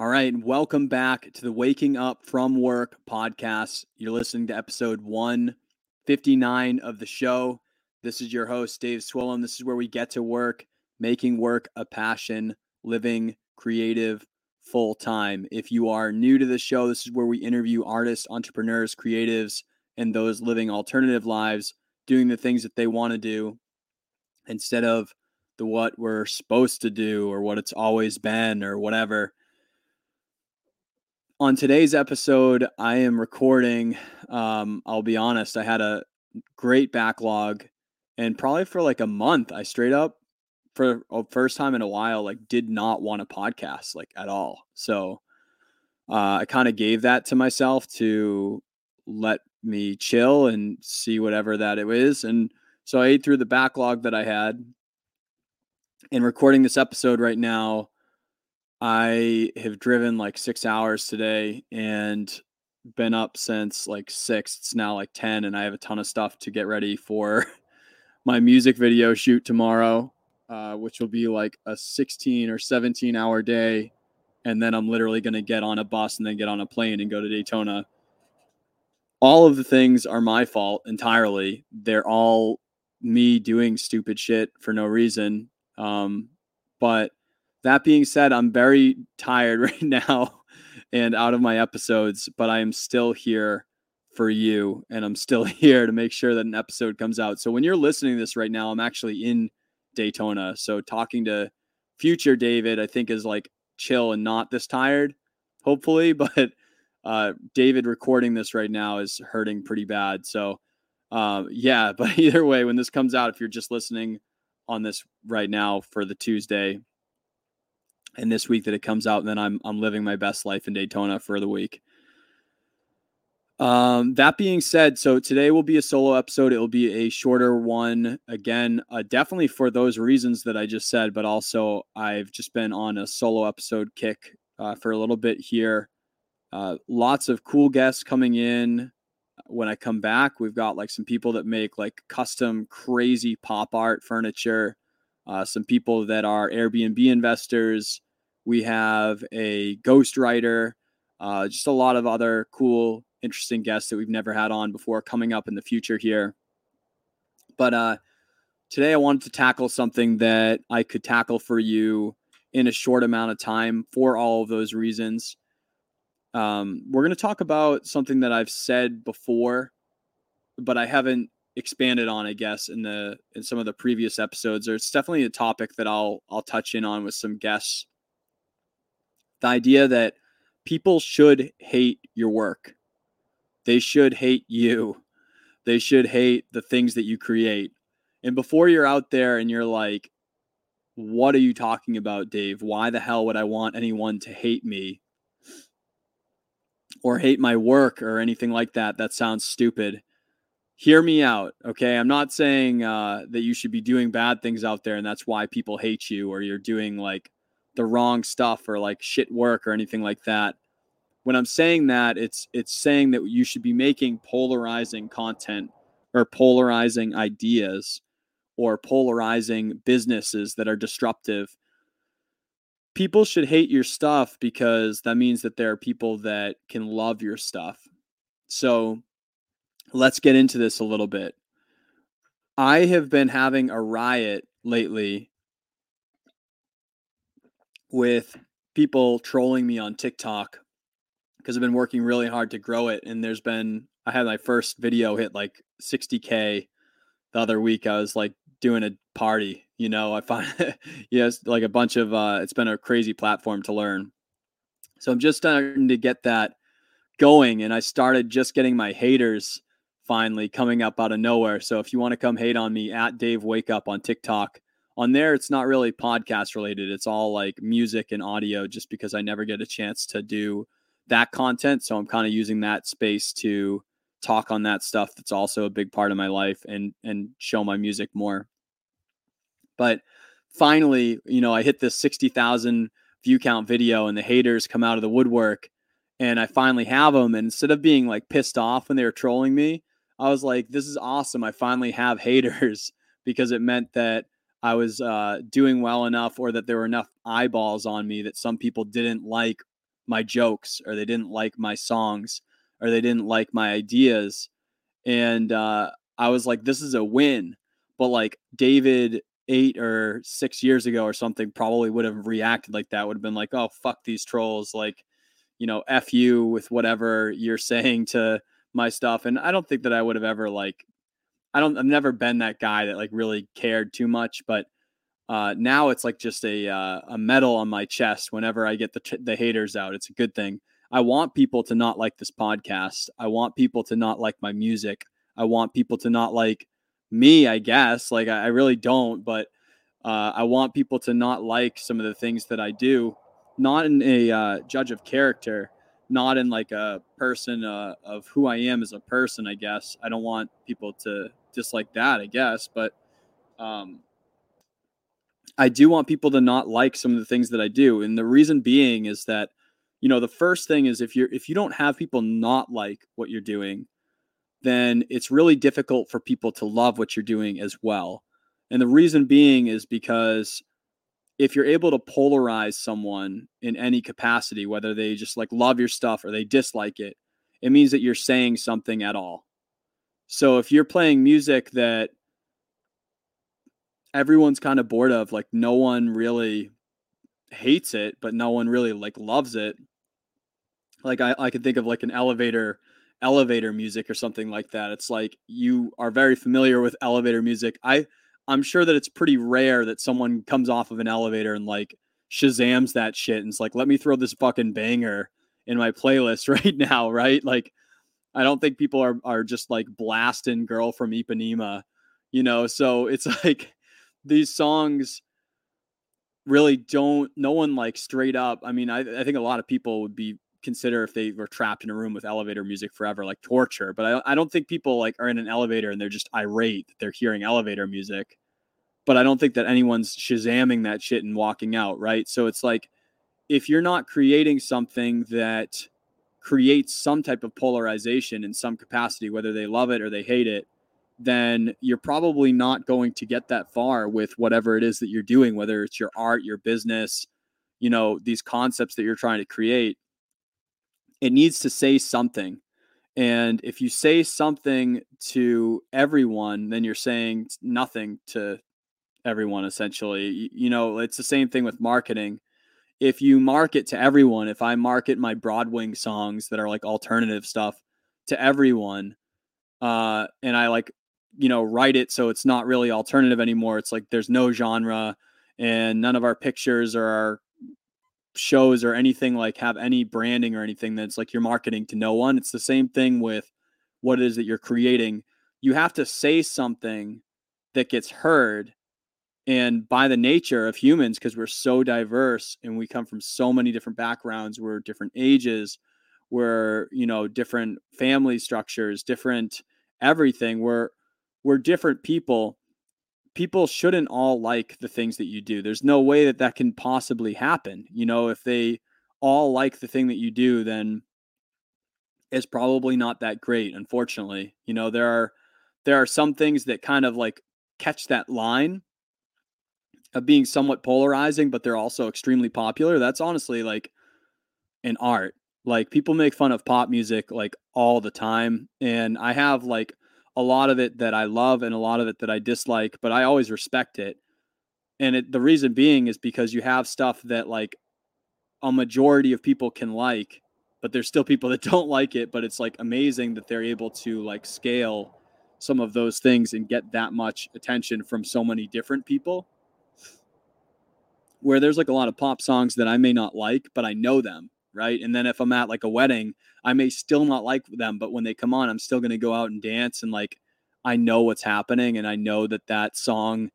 All right, welcome back to the Waking Up from Work podcast. You're listening to episode 159 of the show. This is your host, Dave Swillam. This is where we get to work, making work a passion, living creative full time. If you are new to the show, this is where we interview artists, entrepreneurs, creatives, and those living alternative lives, doing the things that they want to do instead of the what we're supposed to do or what it's always been or whatever on today's episode, I am recording. Um, I'll be honest, I had a great backlog, and probably for like a month, I straight up for a first time in a while, like did not want a podcast like at all. So uh, I kind of gave that to myself to let me chill and see whatever that it is. And so I ate through the backlog that I had. And recording this episode right now, I have driven like six hours today and been up since like six. It's now like 10, and I have a ton of stuff to get ready for my music video shoot tomorrow, uh, which will be like a 16 or 17 hour day. And then I'm literally going to get on a bus and then get on a plane and go to Daytona. All of the things are my fault entirely. They're all me doing stupid shit for no reason. Um, but that being said, I'm very tired right now and out of my episodes, but I am still here for you and I'm still here to make sure that an episode comes out. So when you're listening to this right now, I'm actually in Daytona. So talking to future David, I think is like chill and not this tired, hopefully. But uh, David recording this right now is hurting pretty bad. So um, yeah, but either way, when this comes out, if you're just listening on this right now for the Tuesday, and this week that it comes out, and then I'm I'm living my best life in Daytona for the week. Um, that being said, so today will be a solo episode. It will be a shorter one again, uh, definitely for those reasons that I just said, but also I've just been on a solo episode kick uh, for a little bit here. Uh, lots of cool guests coming in. When I come back, we've got like some people that make like custom crazy pop art furniture, uh, some people that are Airbnb investors, we have a ghostwriter, uh, just a lot of other cool, interesting guests that we've never had on before coming up in the future here. But uh, today I wanted to tackle something that I could tackle for you in a short amount of time for all of those reasons. Um, we're going to talk about something that I've said before, but I haven't expanded on, I guess, in the in some of the previous episodes. Or it's definitely a topic that I'll I'll touch in on with some guests the idea that people should hate your work. They should hate you. They should hate the things that you create. And before you're out there and you're like, what are you talking about, Dave? Why the hell would I want anyone to hate me or hate my work or anything like that? That sounds stupid. Hear me out, okay? I'm not saying uh, that you should be doing bad things out there and that's why people hate you or you're doing like the wrong stuff or like shit work or anything like that. When I'm saying that, it's it's saying that you should be making polarizing content or polarizing ideas or polarizing businesses that are disruptive. People should hate your stuff because that means that there are people that can love your stuff. So let's get into this a little bit. I have been having a riot lately with people trolling me on TikTok because I've been working really hard to grow it. And there's been, I had my first video hit like 60K the other week. I was like doing a party, you know, I find, yes, like a bunch of, uh, it's been a crazy platform to learn. So I'm just starting to get that going. And I started just getting my haters finally coming up out of nowhere. So if you want to come hate on me at Dave Wake Up on TikTok, on there it's not really podcast related. It's all like music and audio just because i never get a chance to do that content. So i'm kind of using that space to talk on that stuff that's also a big part of my life and and show my music more. But finally you know i hit this 60,000 view count video and the haters come out of the woodwork and i finally have them and instead of being like pissed off when they were trolling me i was like this is awesome i finally have haters because it meant that I was uh, doing well enough or that there were enough eyeballs on me that some people didn't like my jokes or they didn't like my songs or they didn't like my ideas. And uh, I was like, this is a win. But like David eight or six years ago or something probably would have reacted like that, would have been like, oh, fuck these trolls. Like, you know, F you with whatever you're saying to my stuff. And I don't think that I would have ever like, I don't, I've never been that guy that like really cared too much, but uh, now it's like just a uh, a medal on my chest whenever I get the the haters out. It's a good thing. I want people to not like this podcast. I want people to not like my music. I want people to not like me. I guess like I, I really don't, but uh, I want people to not like some of the things that I do. Not in a uh, judge of character, not in like a person uh, of who I am as a person. I guess I don't want people to dislike that. I guess, but um, I do want people to not like some of the things that I do. And the reason being is that, you know, the first thing is if you're if you don't have people not like what you're doing, then it's really difficult for people to love what you're doing as well. And the reason being is because if you're able to polarize someone in any capacity, whether they just like love your stuff or they dislike it, it means that you're saying something at all. So if you're playing music that everyone's kind of bored of. Like no one really hates it, but no one really like loves it. Like I, I could think of like an elevator elevator music or something like that. It's like you are very familiar with elevator music. I I'm sure that it's pretty rare that someone comes off of an elevator and like Shazams that shit and it's like, let me throw this fucking banger in my playlist right now, right? Like I don't think people are are just like blasting girl from Ipanema, you know. So it's like these songs really don't no one like straight up i mean I, I think a lot of people would be consider if they were trapped in a room with elevator music forever like torture but I, I don't think people like are in an elevator and they're just irate that they're hearing elevator music but i don't think that anyone's shazamming that shit and walking out right so it's like if you're not creating something that creates some type of polarization in some capacity whether they love it or they hate it then you're probably not going to get that far with whatever it is that you're doing, whether it's your art, your business, you know, these concepts that you're trying to create. It needs to say something. And if you say something to everyone, then you're saying nothing to everyone essentially. You know, it's the same thing with marketing. If you market to everyone, if I market my Broadwing songs that are like alternative stuff to everyone, uh, and I like you know, write it so it's not really alternative anymore. It's like there's no genre and none of our pictures or our shows or anything like have any branding or anything that's like you're marketing to no one. It's the same thing with what it is that you're creating. You have to say something that gets heard. And by the nature of humans, because we're so diverse and we come from so many different backgrounds, we're different ages, we're, you know, different family structures, different everything. We're we're different people people shouldn't all like the things that you do. There's no way that that can possibly happen you know if they all like the thing that you do then it's probably not that great unfortunately. You know there are there are some things that kind of like catch that line of being somewhat polarizing but they're also extremely popular. That's honestly like an art. Like people make fun of pop music like all the time and i have like a lot of it that I love and a lot of it that I dislike, but I always respect it. And it, the reason being is because you have stuff that like a majority of people can like, but there's still people that don't like it. But it's like amazing that they're able to like scale some of those things and get that much attention from so many different people. Where there's like a lot of pop songs that I may not like, but I know them right? And then if I'm at like a wedding, I may still not like them, but when they come on, I'm still going to go out and dance and like I know what's happening and I know that that song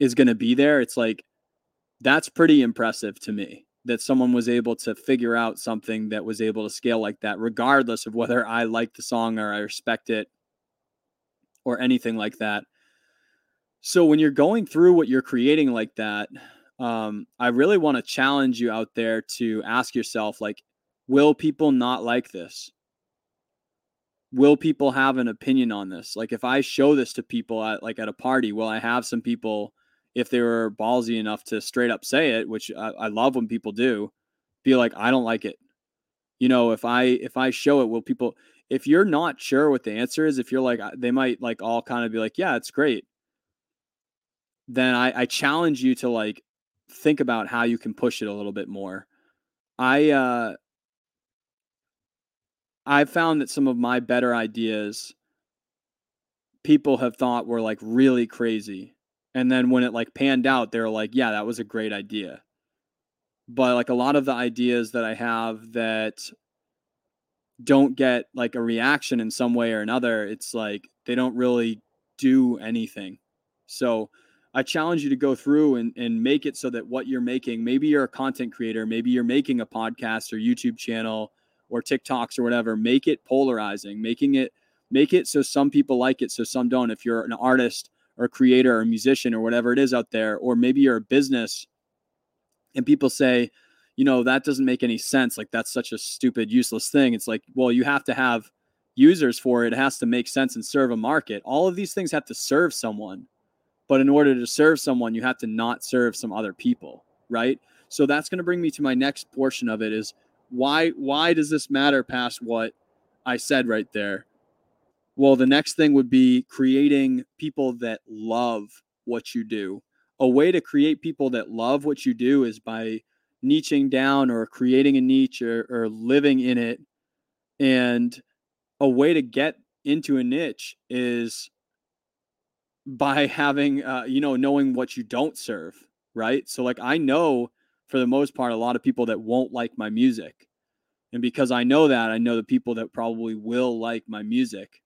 is going to be there. It's like that's pretty impressive to me that someone was able to figure out something that was able to scale like that regardless of whether I like the song or I respect it or anything like that. So when you're going through what you're creating like that, um, I really want to challenge you out there to ask yourself, like, will people not like this? Will people have an opinion on this? Like, if I show this to people at like at a party, will I have some people, if they were ballsy enough to straight up say it, which I, I love when people do, be like, I don't like it. You know, if I if I show it, will people if you're not sure what the answer is, if you're like they might like all kind of be like, yeah, it's great. Then I, I challenge you to like think about how you can push it a little bit more. I uh I found that some of my better ideas people have thought were like really crazy. And then when it like panned out, they're like, yeah, that was a great idea. But like a lot of the ideas that I have that don't get like a reaction in some way or another, it's like they don't really do anything. So I challenge you to go through and, and make it so that what you're making, maybe you're a content creator, maybe you're making a podcast or YouTube channel or TikToks or whatever, make it polarizing, making it make it so some people like it, so some don't. If you're an artist or a creator or a musician or whatever it is out there, or maybe you're a business and people say, you know, that doesn't make any sense. Like that's such a stupid, useless thing. It's like, well, you have to have users for it. It has to make sense and serve a market. All of these things have to serve someone. But in order to serve someone, you have to not serve some other people, right? So that's going to bring me to my next portion of it is why why does this matter past what I said right there? Well, the next thing would be creating people that love what you do. A way to create people that love what you do is by niching down or creating a niche or, or living in it. And a way to get into a niche is by having, uh, you know, knowing what you don't serve, right? So, like, I know for the most part, a lot of people that won't like my music. And because I know that, I know the people that probably will like my music.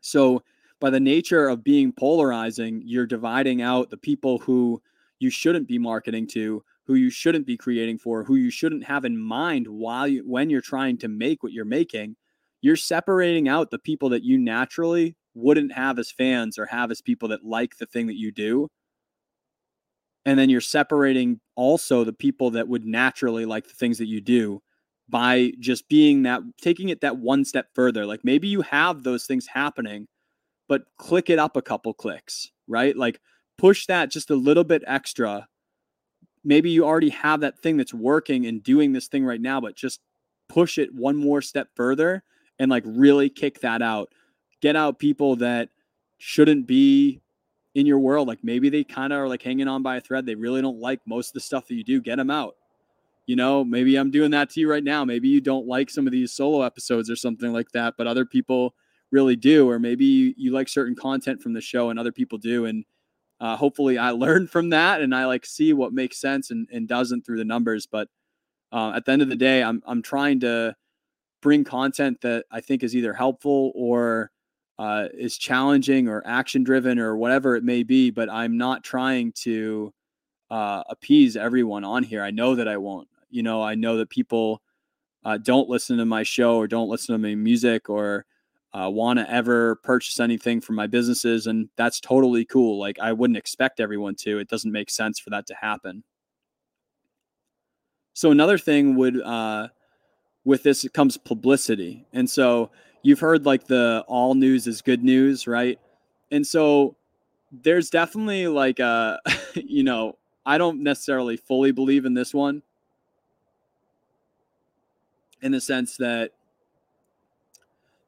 So, by the nature of being polarizing, you're dividing out the people who you shouldn't be marketing to, who you shouldn't be creating for, who you shouldn't have in mind while you, when you're trying to make what you're making. You're separating out the people that you naturally wouldn't have as fans or have as people that like the thing that you do. And then you're separating also the people that would naturally like the things that you do by just being that taking it that one step further. Like maybe you have those things happening, but click it up a couple clicks, right? Like push that just a little bit extra. Maybe you already have that thing that's working and doing this thing right now, but just push it one more step further and like really kick that out. Get out people that shouldn't be in your world. Like maybe they kind of are like hanging on by a thread. They really don't like most of the stuff that you do. Get them out you know, maybe I'm doing that to you right now. Maybe you don't like some of these solo episodes or something like that, but other people really do. Or maybe you, you like certain content from the show and other people do. And uh, hopefully I learn from that and I like see what makes sense and, and doesn't through the numbers. But uh, at the end of the day, I'm, I'm trying to bring content that I think is either helpful or uh, is challenging or action driven or whatever it may be. But I'm not trying to uh, appease everyone on here. I know that I won't you know, I know that people uh, don't listen to my show or don't listen to my music or uh, want to ever purchase anything from my businesses. And that's totally cool. Like, I wouldn't expect everyone to. It doesn't make sense for that to happen. So, another thing would, uh, with this, comes publicity. And so, you've heard like the all news is good news, right? And so, there's definitely like uh, a, you know, I don't necessarily fully believe in this one. In the sense that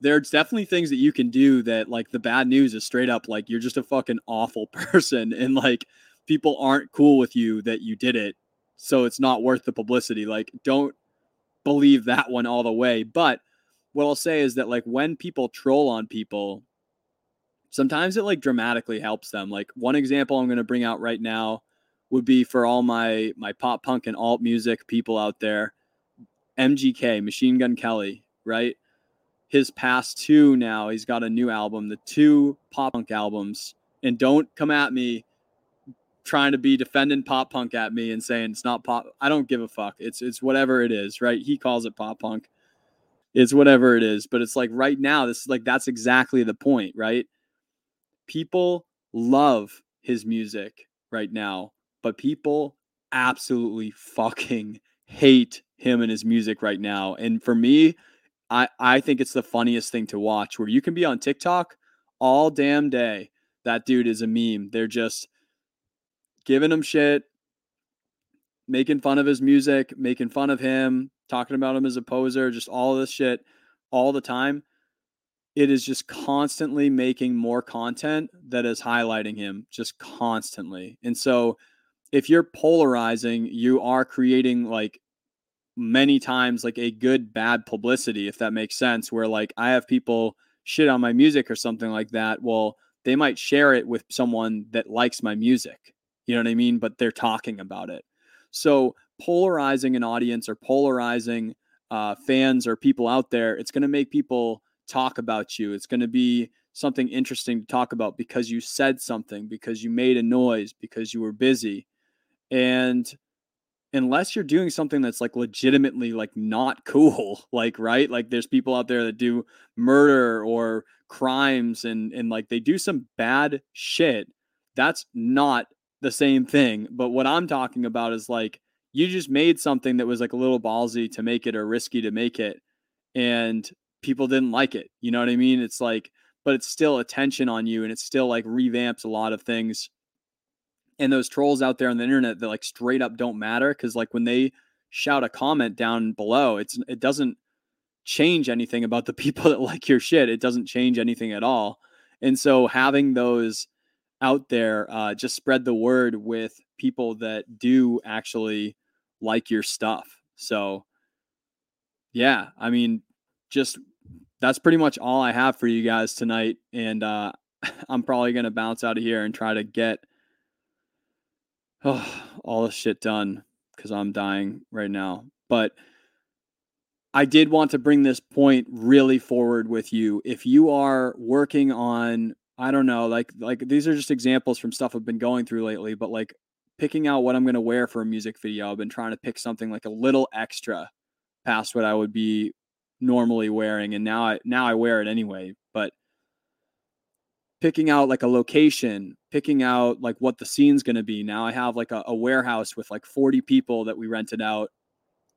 there's definitely things that you can do that like the bad news is straight up like you're just a fucking awful person and like people aren't cool with you that you did it. So it's not worth the publicity. Like don't believe that one all the way. But what i'll say is that like when people troll on people sometimes it like dramatically helps them like one example i'm going to bring out right now would be for all my my pop punk and alt music people out there MGK, Machine Gun Kelly, right? His past two now, he's got a new album, the two pop punk albums. And don't come at me trying to be defending pop punk at me and saying it's not pop. I don't give a fuck. It's it's whatever it is, right? He calls it pop punk. It's whatever it is, but it's like right now, this is like that's exactly the point, right? People love his music right now, but people absolutely fucking hate him and his music right now. And for me, I, I think it's the funniest thing to watch where you can be on TikTok all damn day. That dude is a meme. They're just giving him shit, making fun of his music, making fun of him, talking about him as a poser, just all this shit all the time. It is just constantly making more content that is highlighting him just constantly. And so if you're polarizing, you are creating like many times like a good bad publicity if that makes sense where like I have people shit on my music or something like that. Well, they might share it with someone that likes my music. You know what I mean? But they're talking about it. So polarizing an audience or polarizing uh, fans or people out there, it's going to make people talk about you. It's going to be something interesting to talk about because you said something, because you made a noise, because you were busy. And unless you're doing something that's like legitimately like not cool like right like there's people out there that do murder or crimes and and like they do some bad shit that's not the same thing but what i'm talking about is like you just made something that was like a little ballsy to make it or risky to make it and people didn't like it you know what i mean? It's like but it's still attention on you and it's still like revamps a lot of things. And those trolls out there on the internet that like straight up don't matter because like when they shout a comment down below it's it doesn't change anything about the people that like your shit. It doesn't change anything at all. And so having those out there uh, just spread the word with people that do actually like your stuff so yeah i mean just that's pretty much all i have for you guys tonight and uh, i'm probably going to bounce out of here and try to get oh, all the shit done because I'm dying right now. But I did want to bring this point really forward with you. If you are working on, I don't know, like like these are just examples from stuff I've been going through lately, but like picking out what I'm going to wear for a music video, I've been trying to pick something like a little extra past what I would be normally wearing and now I now I wear it anyway, but picking out like a location, picking out like what the scene's going to be. Now I have like a, a, warehouse with like 40 people that we rented out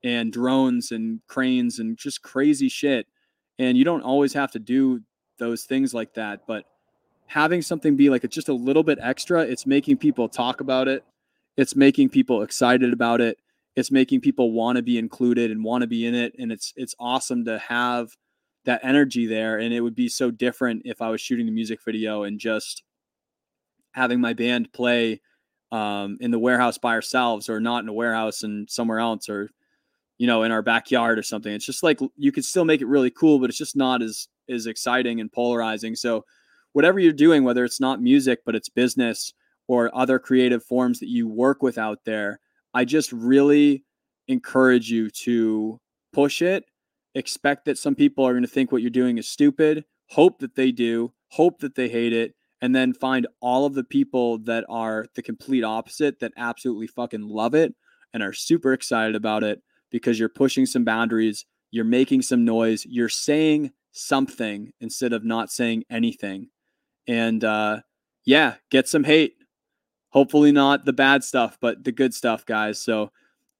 and drones and cranes and just crazy shit. And you don't always have to do those things like that, but having something be like just a little bit extra, it's making people talk about it. It's making people excited about it. It's making people want to be included and want to be in it. And it's it's awesome to have that energy there. And it would be so different if I was shooting the music video and just having my band play um, in the warehouse by ourselves or not in a warehouse and somewhere else or you know in our backyard or something it's just like you could still make it really cool but it's just not as as exciting and polarizing so whatever you're doing whether it's not music but it's business or other creative forms that you work with out there i just really encourage you to push it expect that some people are going to think what you're doing is stupid, hope that they do, hope that they hate it, and then find all of the people that are the complete opposite that absolutely fucking love it and are super excited about it because you're pushing some boundaries, you're making some noise, you're saying something instead of not saying anything. And uh, yeah, get some hate. Hopefully, not the bad stuff, but the good stuff, guys. So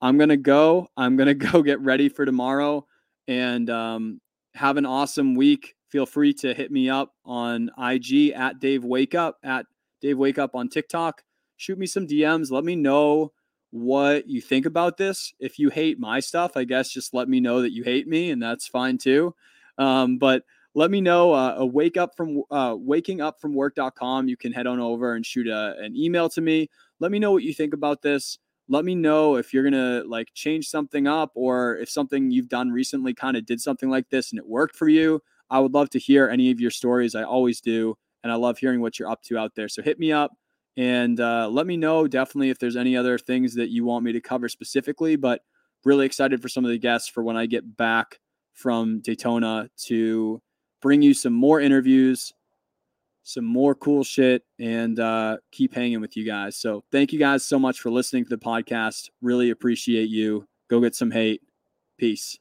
I'm going to go. I'm going to go get ready for tomorrow and um, have an awesome week. Feel free to hit me up on IG at Dave Wake Up at Dave Wake Up on TikTok. Shoot me some DMs. Let me know what you think about this. If you hate my stuff, I guess just let me know that you hate me, and that's fine too. Um, but let me know. Uh, a wake up from uh, waking up from work.com. You can head on over and shoot a, an email to me. Let me know what you think about this let me know if you're gonna like change something up or if something you've done recently kind of did something like this and it worked for you. I would love to hear any of your stories. I always do, and I love hearing what you're up to out there. So hit me up and uh, let me know definitely if there's any other things that you want me to cover specifically. But really excited for some of the guests for when I get back from Daytona to bring you some more interviews some more cool shit and uh, keep hanging with you guys. So thank you guys so much for listening to the podcast. Really appreciate you. Go get some hate. Peace.